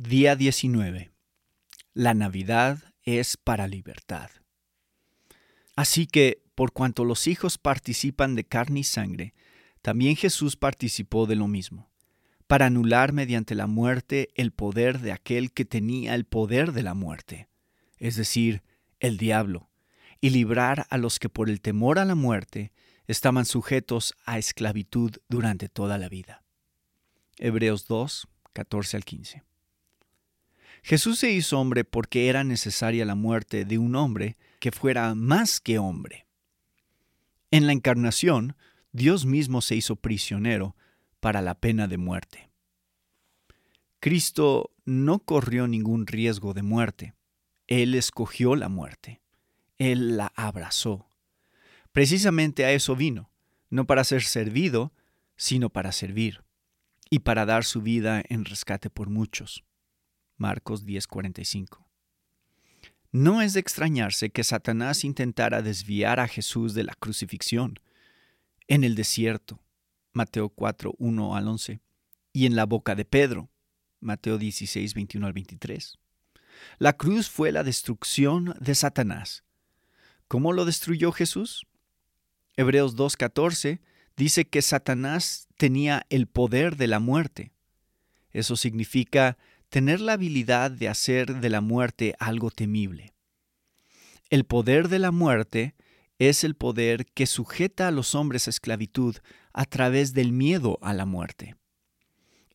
Día 19. La Navidad es para libertad. Así que, por cuanto los hijos participan de carne y sangre, también Jesús participó de lo mismo, para anular mediante la muerte el poder de aquel que tenía el poder de la muerte, es decir, el diablo, y librar a los que por el temor a la muerte estaban sujetos a esclavitud durante toda la vida. Hebreos 2, 14 al 15. Jesús se hizo hombre porque era necesaria la muerte de un hombre que fuera más que hombre. En la encarnación, Dios mismo se hizo prisionero para la pena de muerte. Cristo no corrió ningún riesgo de muerte. Él escogió la muerte. Él la abrazó. Precisamente a eso vino, no para ser servido, sino para servir, y para dar su vida en rescate por muchos. Marcos 10:45. No es de extrañarse que Satanás intentara desviar a Jesús de la crucifixión en el desierto, Mateo 4, 1 al 11, y en la boca de Pedro, Mateo 16, 21 al 23. La cruz fue la destrucción de Satanás. ¿Cómo lo destruyó Jesús? Hebreos 2.14 dice que Satanás tenía el poder de la muerte. Eso significa tener la habilidad de hacer de la muerte algo temible. El poder de la muerte es el poder que sujeta a los hombres a esclavitud a través del miedo a la muerte.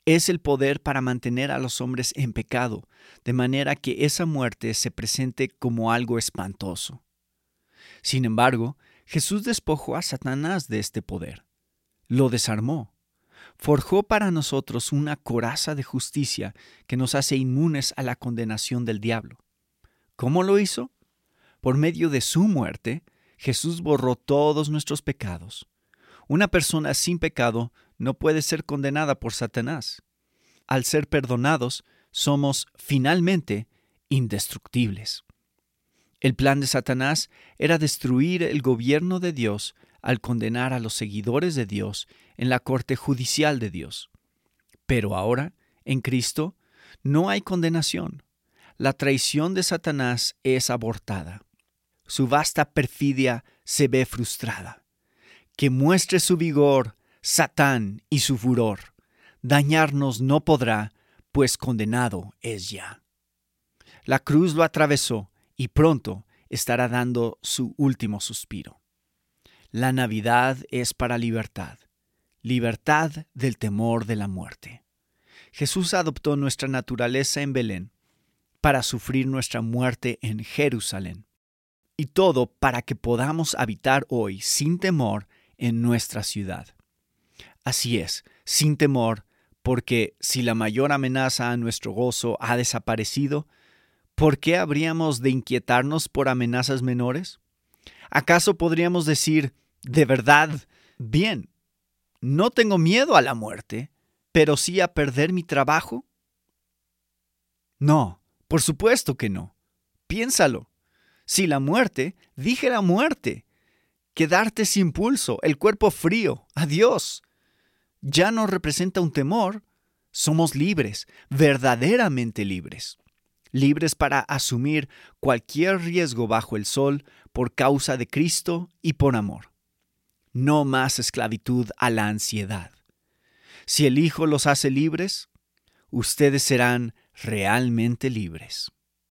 Es el poder para mantener a los hombres en pecado, de manera que esa muerte se presente como algo espantoso. Sin embargo, Jesús despojó a Satanás de este poder. Lo desarmó forjó para nosotros una coraza de justicia que nos hace inmunes a la condenación del diablo. ¿Cómo lo hizo? Por medio de su muerte, Jesús borró todos nuestros pecados. Una persona sin pecado no puede ser condenada por Satanás. Al ser perdonados, somos finalmente indestructibles. El plan de Satanás era destruir el gobierno de Dios al condenar a los seguidores de Dios en la corte judicial de Dios. Pero ahora, en Cristo, no hay condenación. La traición de Satanás es abortada. Su vasta perfidia se ve frustrada. Que muestre su vigor, Satán y su furor. Dañarnos no podrá, pues condenado es ya. La cruz lo atravesó y pronto estará dando su último suspiro. La Navidad es para libertad, libertad del temor de la muerte. Jesús adoptó nuestra naturaleza en Belén para sufrir nuestra muerte en Jerusalén. Y todo para que podamos habitar hoy sin temor en nuestra ciudad. Así es, sin temor, porque si la mayor amenaza a nuestro gozo ha desaparecido, ¿por qué habríamos de inquietarnos por amenazas menores? ¿Acaso podríamos decir, de verdad, bien, no tengo miedo a la muerte, pero sí a perder mi trabajo? No, por supuesto que no. Piénsalo. Si la muerte, dije la muerte. Quedarte sin pulso, el cuerpo frío, adiós. Ya no representa un temor. Somos libres, verdaderamente libres. Libres para asumir cualquier riesgo bajo el sol por causa de Cristo y por amor no más esclavitud a la ansiedad. Si el Hijo los hace libres, ustedes serán realmente libres.